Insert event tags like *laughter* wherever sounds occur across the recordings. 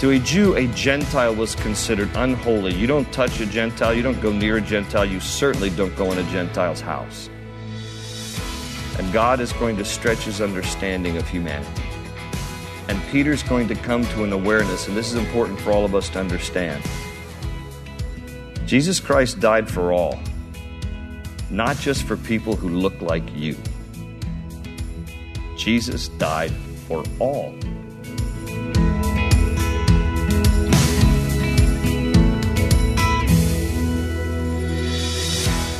To a Jew, a Gentile was considered unholy. You don't touch a Gentile, you don't go near a Gentile, you certainly don't go in a Gentile's house. And God is going to stretch his understanding of humanity. And Peter's going to come to an awareness, and this is important for all of us to understand. Jesus Christ died for all, not just for people who look like you. Jesus died for all.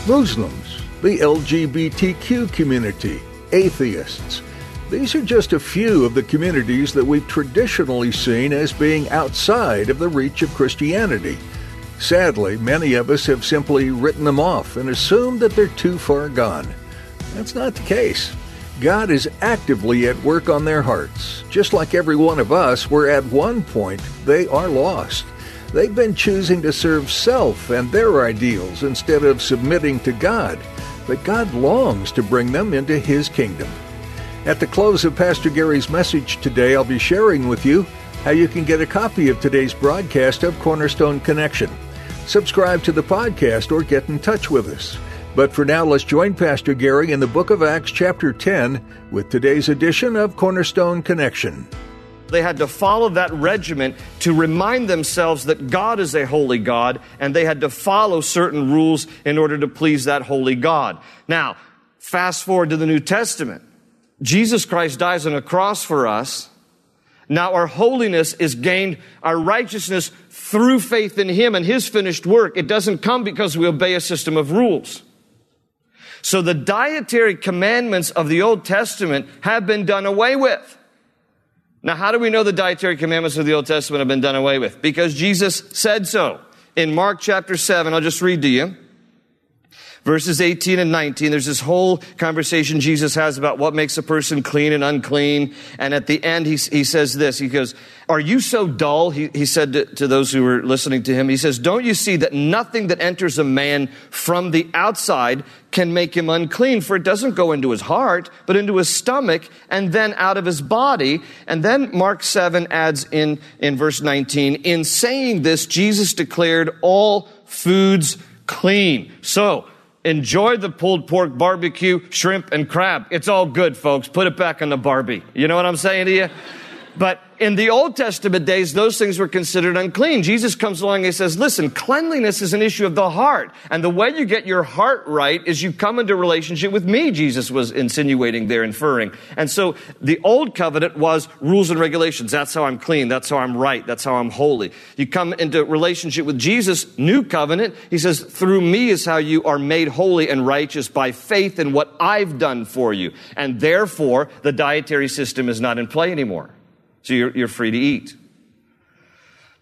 Muslims, the LGBTQ community, atheists. These are just a few of the communities that we've traditionally seen as being outside of the reach of Christianity. Sadly, many of us have simply written them off and assumed that they're too far gone. That's not the case. God is actively at work on their hearts. Just like every one of us, where at one point they are lost. They've been choosing to serve self and their ideals instead of submitting to God, but God longs to bring them into His kingdom. At the close of Pastor Gary's message today, I'll be sharing with you how you can get a copy of today's broadcast of Cornerstone Connection. Subscribe to the podcast or get in touch with us. But for now, let's join Pastor Gary in the book of Acts, chapter 10, with today's edition of Cornerstone Connection. They had to follow that regiment to remind themselves that God is a holy God, and they had to follow certain rules in order to please that holy God. Now, fast forward to the New Testament. Jesus Christ dies on a cross for us. Now our holiness is gained, our righteousness through faith in Him and His finished work. It doesn't come because we obey a system of rules. So the dietary commandments of the Old Testament have been done away with. Now, how do we know the dietary commandments of the Old Testament have been done away with? Because Jesus said so. In Mark chapter 7, I'll just read to you. Verses 18 and 19, there's this whole conversation Jesus has about what makes a person clean and unclean. And at the end, he, he says this. He goes, Are you so dull? He, he said to, to those who were listening to him, He says, Don't you see that nothing that enters a man from the outside can make him unclean? For it doesn't go into his heart, but into his stomach and then out of his body. And then Mark 7 adds in, in verse 19, In saying this, Jesus declared all foods clean. So, Enjoy the pulled pork barbecue, shrimp, and crab. It's all good, folks. Put it back on the Barbie. You know what I'm saying to you? But in the Old Testament days, those things were considered unclean. Jesus comes along and he says, listen, cleanliness is an issue of the heart. And the way you get your heart right is you come into relationship with me, Jesus was insinuating there, inferring. And so the old covenant was rules and regulations. That's how I'm clean. That's how I'm right. That's how I'm holy. You come into relationship with Jesus, new covenant. He says, through me is how you are made holy and righteous by faith in what I've done for you. And therefore, the dietary system is not in play anymore. So you're, you're free to eat.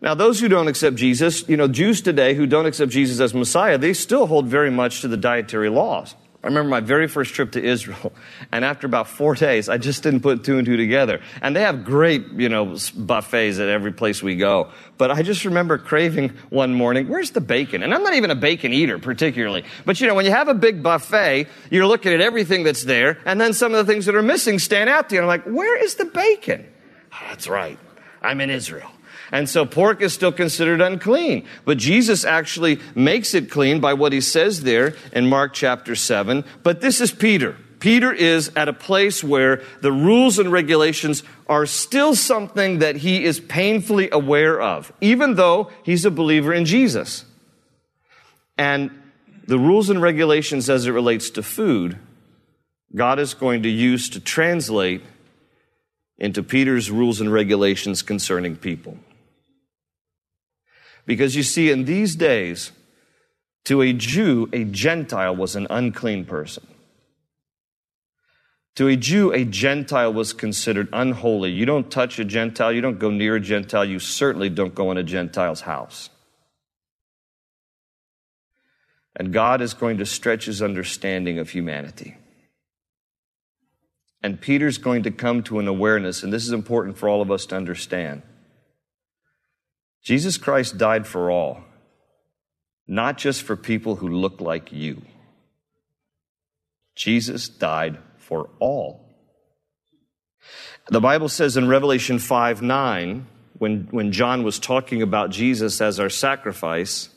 Now, those who don't accept Jesus, you know, Jews today who don't accept Jesus as Messiah, they still hold very much to the dietary laws. I remember my very first trip to Israel, *laughs* and after about four days, I just didn't put two and two together. And they have great, you know, buffets at every place we go. But I just remember craving one morning, where's the bacon? And I'm not even a bacon eater particularly. But you know, when you have a big buffet, you're looking at everything that's there, and then some of the things that are missing stand out to you. And I'm like, where is the bacon? Oh, that's right. I'm in Israel. And so pork is still considered unclean. But Jesus actually makes it clean by what he says there in Mark chapter 7. But this is Peter. Peter is at a place where the rules and regulations are still something that he is painfully aware of, even though he's a believer in Jesus. And the rules and regulations as it relates to food, God is going to use to translate into Peter's rules and regulations concerning people. Because you see, in these days, to a Jew, a Gentile was an unclean person. To a Jew, a Gentile was considered unholy. You don't touch a Gentile, you don't go near a Gentile, you certainly don't go in a Gentile's house. And God is going to stretch his understanding of humanity. And Peter's going to come to an awareness, and this is important for all of us to understand. Jesus Christ died for all, not just for people who look like you. Jesus died for all. The Bible says in Revelation 5 9, when, when John was talking about Jesus as our sacrifice,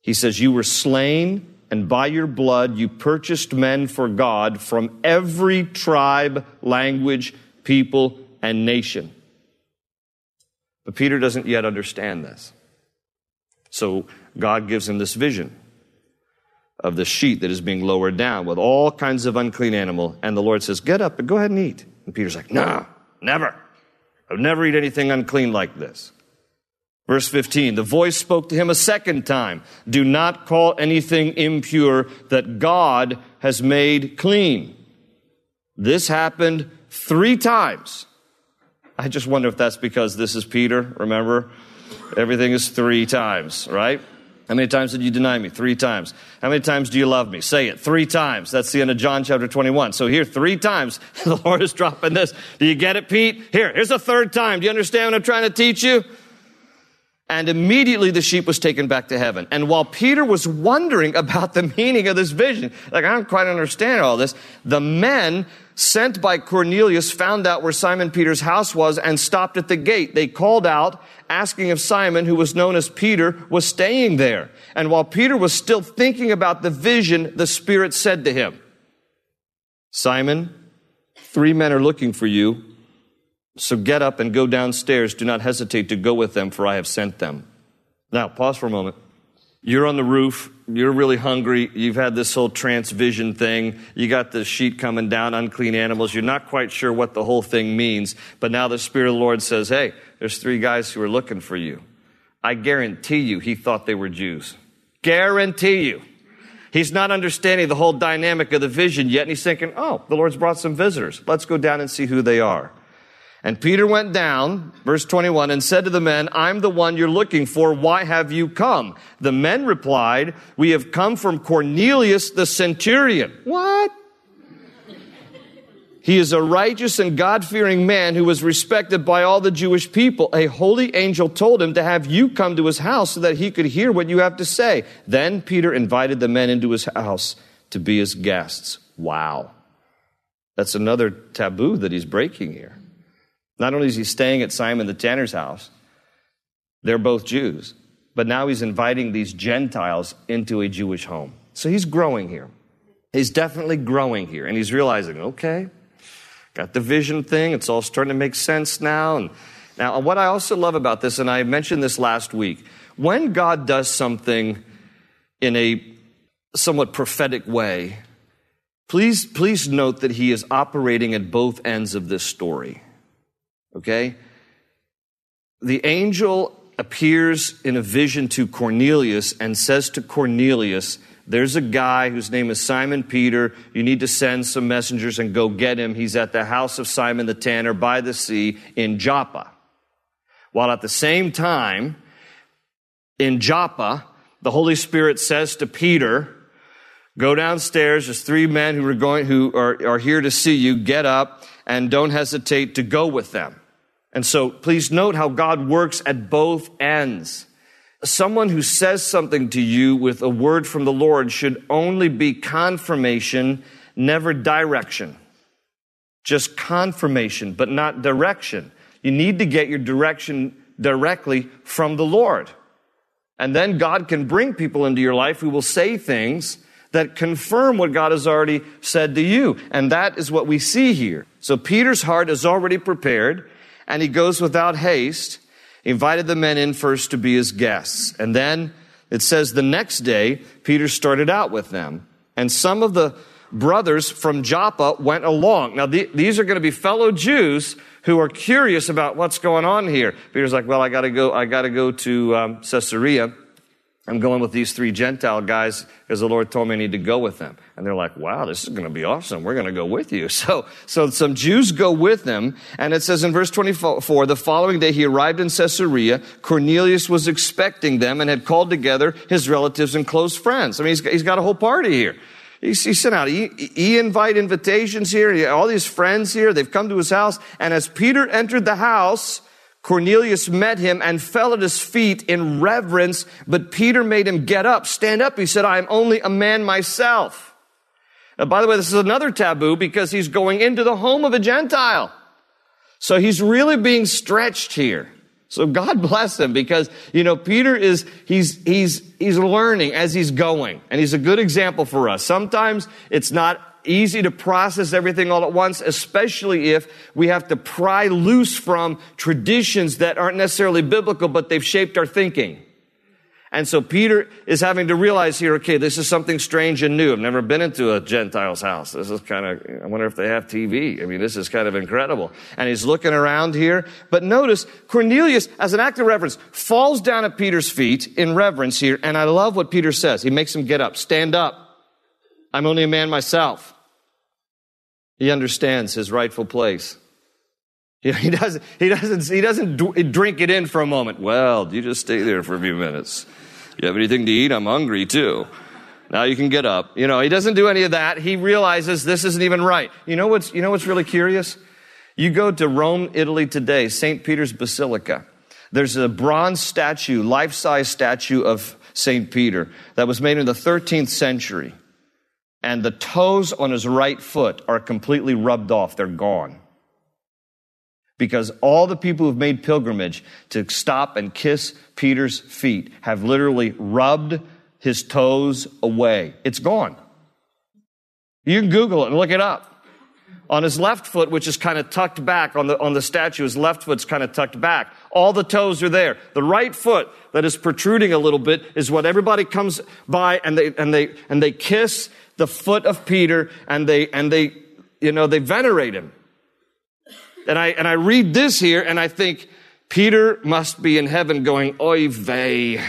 he says, You were slain, and by your blood you purchased men for God from every tribe, language, people, and nation. But Peter doesn't yet understand this. So God gives him this vision of the sheet that is being lowered down with all kinds of unclean animal. And the Lord says, Get up and go ahead and eat. And Peter's like, No, never. I'll never eat anything unclean like this. Verse 15, the voice spoke to him a second time. Do not call anything impure that God has made clean. This happened three times. I just wonder if that's because this is Peter, remember? Everything is three times, right? How many times did you deny me? Three times. How many times do you love me? Say it. Three times. That's the end of John chapter 21. So here, three times, *laughs* the Lord is dropping this. Do you get it, Pete? Here, here's a third time. Do you understand what I'm trying to teach you? And immediately the sheep was taken back to heaven. And while Peter was wondering about the meaning of this vision, like, I don't quite understand all this, the men sent by Cornelius found out where Simon Peter's house was and stopped at the gate. They called out, asking if Simon, who was known as Peter, was staying there. And while Peter was still thinking about the vision, the Spirit said to him, Simon, three men are looking for you. So get up and go downstairs. Do not hesitate to go with them, for I have sent them. Now, pause for a moment. You're on the roof. You're really hungry. You've had this whole trance vision thing. You got the sheet coming down, unclean animals. You're not quite sure what the whole thing means. But now the Spirit of the Lord says, Hey, there's three guys who are looking for you. I guarantee you he thought they were Jews. Guarantee you. He's not understanding the whole dynamic of the vision yet, and he's thinking, Oh, the Lord's brought some visitors. Let's go down and see who they are. And Peter went down, verse 21, and said to the men, I'm the one you're looking for. Why have you come? The men replied, We have come from Cornelius the centurion. What? He is a righteous and God fearing man who was respected by all the Jewish people. A holy angel told him to have you come to his house so that he could hear what you have to say. Then Peter invited the men into his house to be his guests. Wow. That's another taboo that he's breaking here. Not only is he staying at Simon the tanner's house, they're both Jews, but now he's inviting these Gentiles into a Jewish home. So he's growing here. He's definitely growing here, and he's realizing, okay, got the vision thing. It's all starting to make sense now. And now, uh, what I also love about this, and I mentioned this last week, when God does something in a somewhat prophetic way, please, please note that he is operating at both ends of this story. Okay? The angel appears in a vision to Cornelius and says to Cornelius, There's a guy whose name is Simon Peter. You need to send some messengers and go get him. He's at the house of Simon the tanner by the sea in Joppa. While at the same time, in Joppa, the Holy Spirit says to Peter, Go downstairs. There's three men who are going, who are, are here to see you. Get up and don't hesitate to go with them. And so please note how God works at both ends. Someone who says something to you with a word from the Lord should only be confirmation, never direction. Just confirmation, but not direction. You need to get your direction directly from the Lord. And then God can bring people into your life who will say things that confirm what God has already said to you. And that is what we see here. So Peter's heart is already prepared and he goes without haste. He invited the men in first to be his guests. And then it says the next day, Peter started out with them. And some of the brothers from Joppa went along. Now, the, these are going to be fellow Jews who are curious about what's going on here. Peter's like, well, I got to go, I got to go to um, Caesarea. I'm going with these three Gentile guys because the Lord told me I need to go with them. And they're like, wow, this is going to be awesome. We're going to go with you. *laughs* So, so some Jews go with them. And it says in verse 24, the following day he arrived in Caesarea. Cornelius was expecting them and had called together his relatives and close friends. I mean, he's, he's got a whole party here. He, he sent out e-invite invitations here. He All these friends here, they've come to his house. And as Peter entered the house, Cornelius met him and fell at his feet in reverence, but Peter made him get up, stand up. He said, I am only a man myself. Now, by the way, this is another taboo because he's going into the home of a Gentile. So he's really being stretched here. So God *laughs* bless him because, you know, Peter is, he's, he's, he's learning as he's going. And he's a good example for us. Sometimes it's not easy to process everything all at once, especially if we have to pry loose from traditions that aren't necessarily biblical, but they've shaped our thinking. And so Peter is having to realize here, okay, this is something strange and new. I've never been into a Gentile's house. This is kind of, I wonder if they have TV. I mean, this is kind of incredible. And he's looking around here. But notice, Cornelius, as an act of reverence, falls down at Peter's feet in reverence here. And I love what Peter says. He makes him get up, stand up. I'm only a man myself. He understands his rightful place. He doesn't, he doesn't, he doesn't drink it in for a moment. Well, you just stay there for a few minutes. You have anything to eat? I'm hungry too. Now you can get up. You know, he doesn't do any of that. He realizes this isn't even right. You know what's, you know what's really curious? You go to Rome, Italy today, St. Peter's Basilica. There's a bronze statue, life-size statue of St. Peter that was made in the 13th century and the toes on his right foot are completely rubbed off. They're gone. Because all the people who've made pilgrimage to stop and kiss Peter's feet have literally rubbed his toes away. It's gone. You can Google it and look it up. On his left foot, which is kind of tucked back on the, on the statue, his left foot's kind of tucked back. All the toes are there. The right foot that is protruding a little bit is what everybody comes by and they, and they, and they kiss the foot of Peter and they, and they, you know, they venerate him. And I, and I read this here and I think, Peter must be in heaven going, oy vey.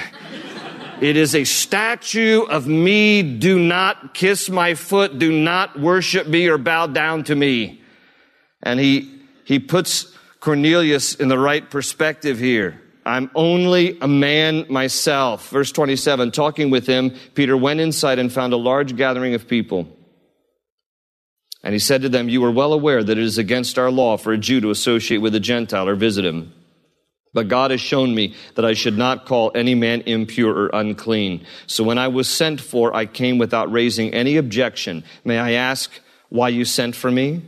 It is a statue of me. Do not kiss my foot. Do not worship me or bow down to me. And he, he puts Cornelius in the right perspective here. I'm only a man myself. Verse 27, talking with him, Peter went inside and found a large gathering of people. And he said to them, You are well aware that it is against our law for a Jew to associate with a Gentile or visit him. But God has shown me that I should not call any man impure or unclean. So when I was sent for, I came without raising any objection. May I ask why you sent for me?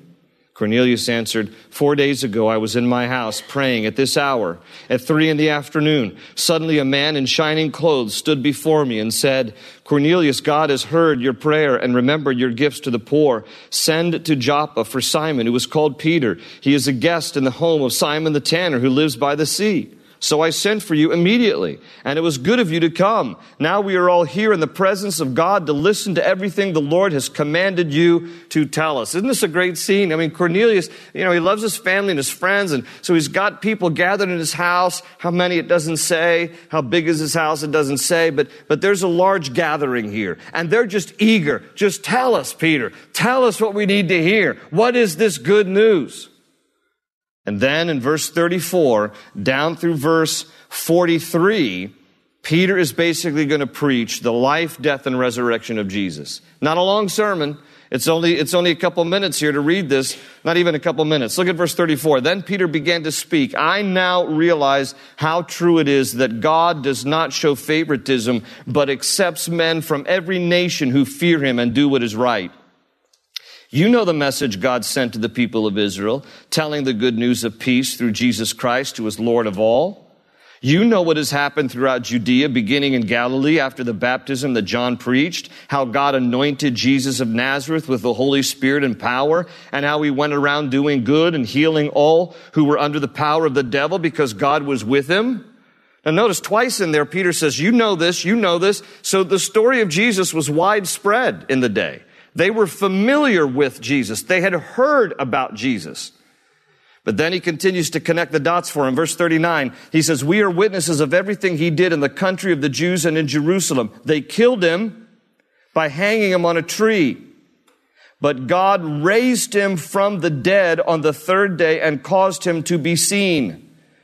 Cornelius answered, Four days ago I was in my house praying at this hour, at three in the afternoon. Suddenly a man in shining clothes stood before me and said, Cornelius, God has heard your prayer and remembered your gifts to the poor. Send to Joppa for Simon, who is called Peter. He is a guest in the home of Simon the tanner, who lives by the sea. So I sent for you immediately, and it was good of you to come. Now we are all here in the presence of God to listen to everything the Lord has commanded you to tell us. Isn't this a great scene? I mean, Cornelius, you know, he loves his family and his friends, and so he's got people gathered in his house. How many it doesn't say. How big is his house? It doesn't say, but, but there's a large gathering here, and they're just eager. Just tell us, Peter. Tell us what we need to hear. What is this good news? And then in verse 34 down through verse 43, Peter is basically going to preach the life, death, and resurrection of Jesus. Not a long sermon. It's only, it's only a couple minutes here to read this. Not even a couple minutes. Look at verse 34. Then Peter began to speak. I now realize how true it is that God does not show favoritism, but accepts men from every nation who fear him and do what is right. You know the message God sent to the people of Israel, telling the good news of peace through Jesus Christ, who is Lord of all. You know what has happened throughout Judea, beginning in Galilee after the baptism that John preached, how God anointed Jesus of Nazareth with the Holy Spirit and power, and how he went around doing good and healing all who were under the power of the devil because God was with him. Now notice twice in there, Peter says, you know this, you know this. So the story of Jesus was widespread in the day. They were familiar with Jesus. They had heard about Jesus. But then he continues to connect the dots for him. Verse 39, he says, We are witnesses of everything he did in the country of the Jews and in Jerusalem. They killed him by hanging him on a tree. But God raised him from the dead on the third day and caused him to be seen.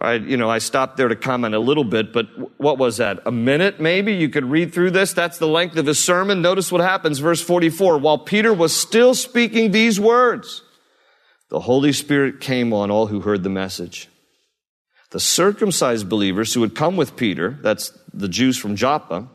I, you know, I stopped there to comment a little bit, but what was that? A minute maybe? You could read through this. That's the length of his sermon. Notice what happens. Verse 44. While Peter was still speaking these words, the Holy Spirit came on all who heard the message. The circumcised believers who had come with Peter, that's the Jews from Joppa,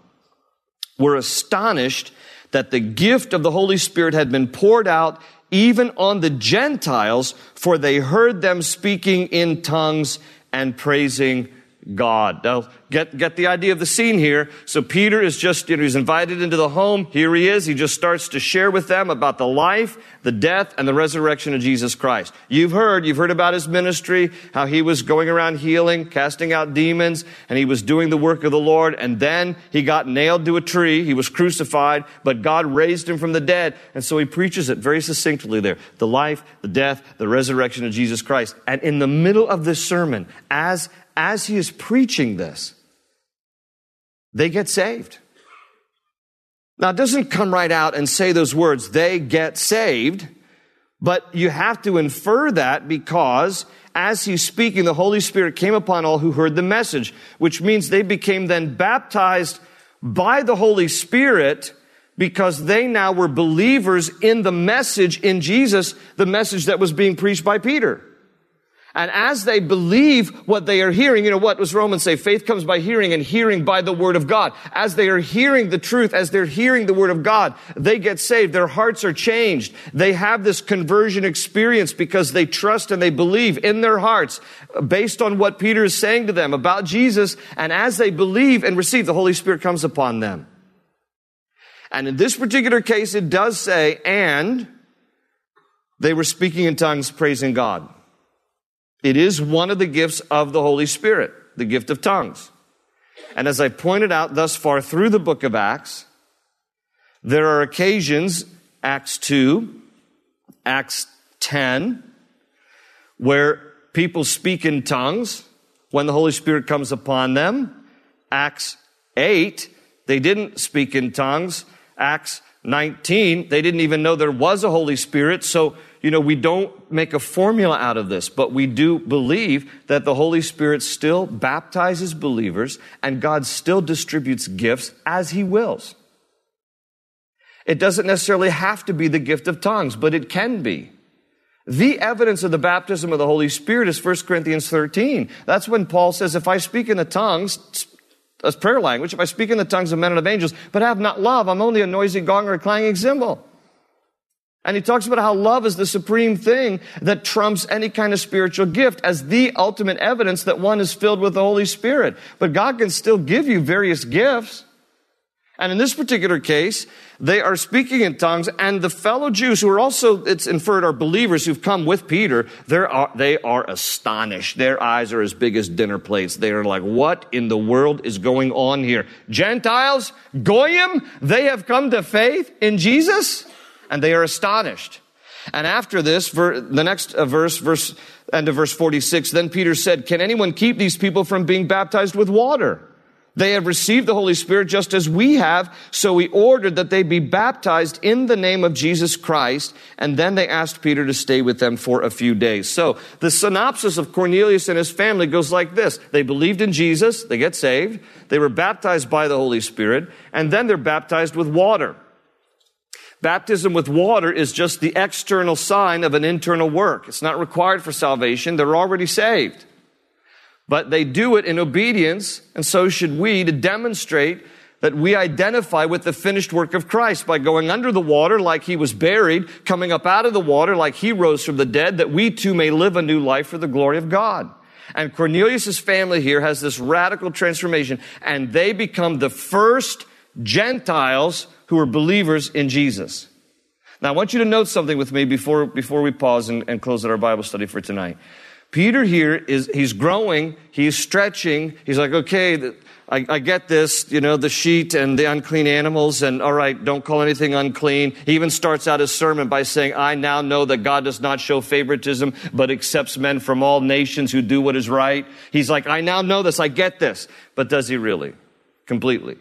were astonished that the gift of the Holy Spirit had been poured out even on the Gentiles, for they heard them speaking in tongues and praising God. Now, get, get the idea of the scene here. So Peter is just, you know, he's invited into the home. Here he is. He just starts to share with them about the life, the death, and the resurrection of Jesus Christ. You've heard, you've heard about his ministry, how he was going around healing, casting out demons, and he was doing the work of the Lord. And then he got nailed to a tree. He was crucified, but God raised him from the dead. And so he preaches it very succinctly there. The life, the death, the resurrection of Jesus Christ. And in the middle of this sermon, as as he is preaching this, they get saved. Now, it doesn't come right out and say those words, they get saved, but you have to infer that because as he's speaking, the Holy Spirit came upon all who heard the message, which means they became then baptized by the Holy Spirit because they now were believers in the message in Jesus, the message that was being preached by Peter. And as they believe what they are hearing, you know, what does Romans say? Faith comes by hearing and hearing by the word of God. As they are hearing the truth, as they're hearing the word of God, they get saved. Their hearts are changed. They have this conversion experience because they trust and they believe in their hearts based on what Peter is saying to them about Jesus. And as they believe and receive, the Holy Spirit comes upon them. And in this particular case, it does say, and they were speaking in tongues, praising God. It is one of the gifts of the Holy Spirit, the gift of tongues. And as I pointed out thus far through the book of Acts, there are occasions, Acts 2, Acts 10, where people speak in tongues when the Holy Spirit comes upon them. Acts 8, they didn't speak in tongues. Acts 19, they didn't even know there was a Holy Spirit. So you know, we don't make a formula out of this, but we do believe that the Holy Spirit still baptizes believers and God still distributes gifts as He wills. It doesn't necessarily have to be the gift of tongues, but it can be. The evidence of the baptism of the Holy Spirit is 1 Corinthians 13. That's when Paul says, if I speak in the tongues, as prayer language, if I speak in the tongues of men and of angels, but have not love, I'm only a noisy gong or a clanging cymbal. And he talks about how love is the supreme thing that trumps any kind of spiritual gift as the ultimate evidence that one is filled with the Holy Spirit. But God can still give you various gifts. And in this particular case, they are speaking in tongues, and the fellow Jews who are also, it's inferred, are believers who've come with Peter, are, they are astonished. Their eyes are as big as dinner plates. They are like, what in the world is going on here? Gentiles, Goyim, they have come to faith in Jesus? And they are astonished. And after this, the next uh, verse, verse, end of verse 46, then Peter said, can anyone keep these people from being baptized with water? They have received the Holy Spirit just as we have, so we ordered that they be baptized in the name of Jesus Christ, and then they asked Peter to stay with them for a few days. So the synopsis of Cornelius and his family goes like this. They believed in Jesus, they get saved, they were baptized by the Holy Spirit, and then they're baptized with water. Baptism with water is just the external sign of an internal work. It's not required for salvation. They're already saved. But they do it in obedience, and so should we, to demonstrate that we identify with the finished work of Christ by going under the water like he was buried, coming up out of the water like he rose from the dead, that we too may live a new life for the glory of God. And Cornelius' family here has this radical transformation, and they become the first Gentiles who are believers in Jesus. Now, I want you to note something with me before, before we pause and, and close out our Bible study for tonight. Peter here is, he's growing, he's stretching, he's like, okay, I, I, get this, you know, the sheet and the unclean animals, and all right, don't call anything unclean. He even starts out his sermon by saying, I now know that God does not show favoritism, but accepts men from all nations who do what is right. He's like, I now know this, I get this. But does he really? Completely.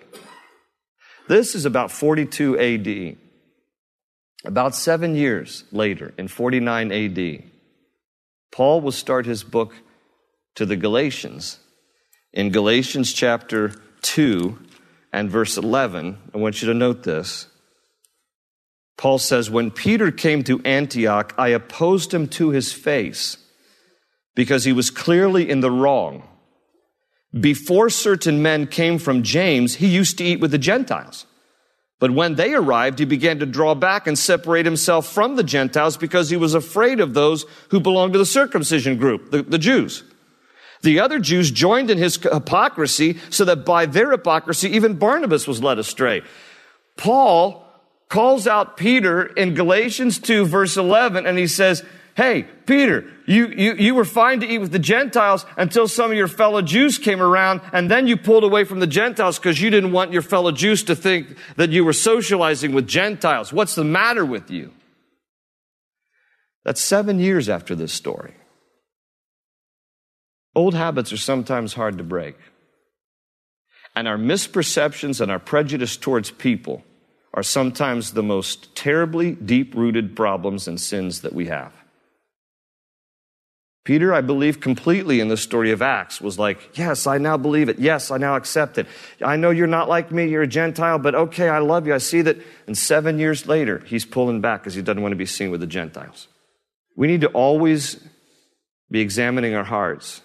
This is about 42 AD. About seven years later, in 49 AD, Paul will start his book to the Galatians in Galatians chapter 2 and verse 11, I want you to note this. Paul says, When Peter came to Antioch, I opposed him to his face because he was clearly in the wrong. Before certain men came from James, he used to eat with the Gentiles. But when they arrived, he began to draw back and separate himself from the Gentiles because he was afraid of those who belonged to the circumcision group, the, the Jews. The other Jews joined in his hypocrisy so that by their hypocrisy, even Barnabas was led astray. Paul calls out Peter in Galatians 2 verse 11 and he says, Hey, Peter, you, you, you were fine to eat with the Gentiles until some of your fellow Jews came around and then you pulled away from the Gentiles because you didn't want your fellow Jews to think that you were socializing with Gentiles. What's the matter with you? That's seven years after this story. Old habits are sometimes hard to break. And our misperceptions and our prejudice towards people are sometimes the most terribly deep rooted problems and sins that we have. Peter, I believe completely in the story of Acts, was like, Yes, I now believe it. Yes, I now accept it. I know you're not like me, you're a Gentile, but okay, I love you. I see that. And seven years later, he's pulling back because he doesn't want to be seen with the Gentiles. We need to always be examining our hearts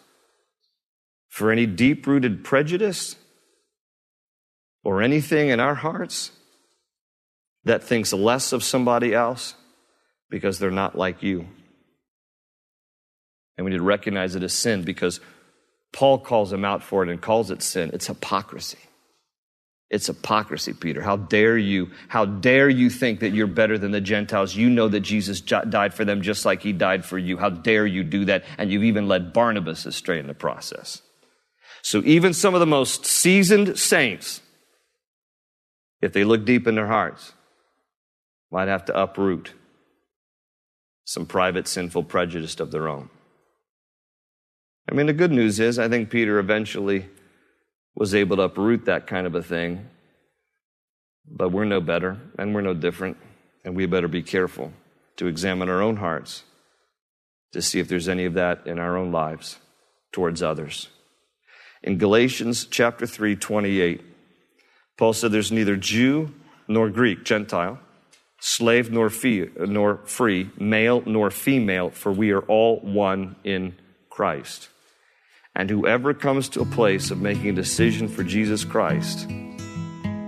for any deep rooted prejudice or anything in our hearts that thinks less of somebody else because they're not like you. And we need to recognize it as sin because Paul calls them out for it and calls it sin. It's hypocrisy. It's hypocrisy, Peter. How dare you? How dare you think that you're better than the Gentiles? You know that Jesus died for them just like he died for you. How dare you do that? And you've even led Barnabas astray in the process. So even some of the most seasoned saints, if they look deep in their hearts, might have to uproot some private sinful prejudice of their own. I mean, the good news is, I think Peter eventually was able to uproot that kind of a thing, but we're no better and we're no different, and we better be careful to examine our own hearts to see if there's any of that in our own lives towards others. In Galatians chapter 3, 28, Paul said there's neither Jew nor Greek, Gentile, slave nor, fee, nor free, male nor female, for we are all one in Christ. And whoever comes to a place of making a decision for Jesus Christ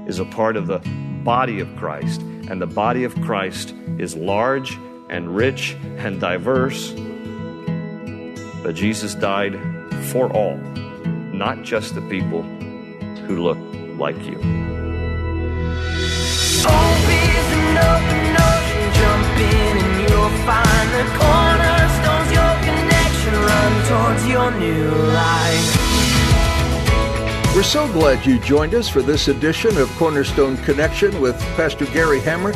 is a part of the body of Christ. And the body of Christ is large and rich and diverse. But Jesus died for all not just the people who look like you. We're so glad you joined us for this edition of Cornerstone Connection with Pastor Gary Hamrick.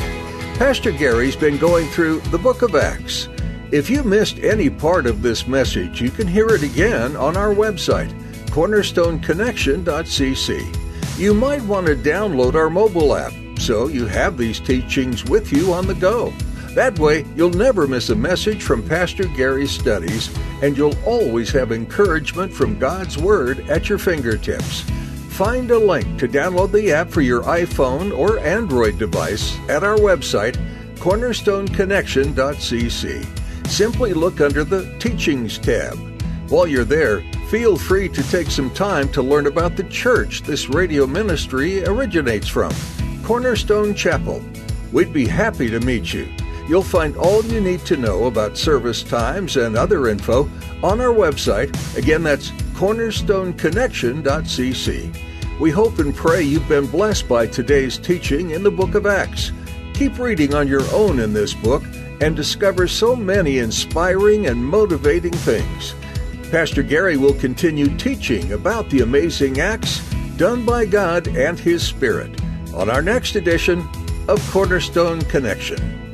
Pastor Gary's been going through the book of Acts. If you missed any part of this message, you can hear it again on our website cornerstoneconnection.cc. You might want to download our mobile app so you have these teachings with you on the go. That way, you'll never miss a message from Pastor Gary's studies, and you'll always have encouragement from God's Word at your fingertips. Find a link to download the app for your iPhone or Android device at our website, cornerstoneconnection.cc. Simply look under the Teachings tab. While you're there, feel free to take some time to learn about the church this radio ministry originates from, Cornerstone Chapel. We'd be happy to meet you. You'll find all you need to know about service times and other info on our website. Again, that's cornerstoneconnection.cc. We hope and pray you've been blessed by today's teaching in the book of Acts. Keep reading on your own in this book and discover so many inspiring and motivating things. Pastor Gary will continue teaching about the amazing acts done by God and His Spirit on our next edition of Cornerstone Connection.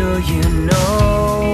do you know?